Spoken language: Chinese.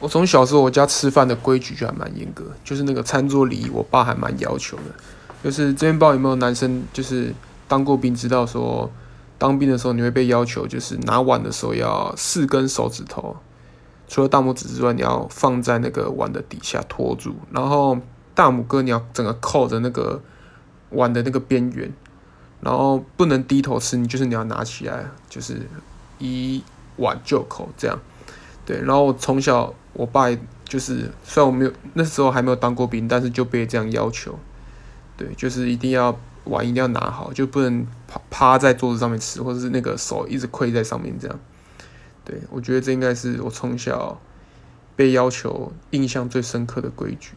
我从小时候我家吃饭的规矩就还蛮严格，就是那个餐桌礼仪，我爸还蛮要求的。就是这边不知道有没有男生，就是当过兵，知道说当兵的时候你会被要求，就是拿碗的时候要四根手指头，除了大拇指之外，你要放在那个碗的底下托住，然后大拇哥你要整个扣着那个碗的那个边缘，然后不能低头吃，你就是你要拿起来，就是一碗就口这样。对，然后我从小。我爸就是，虽然我没有那时候还没有当过兵，但是就被这样要求，对，就是一定要碗一定要拿好，就不能趴趴在桌子上面吃，或者是那个手一直跪在上面这样。对我觉得这应该是我从小被要求印象最深刻的规矩。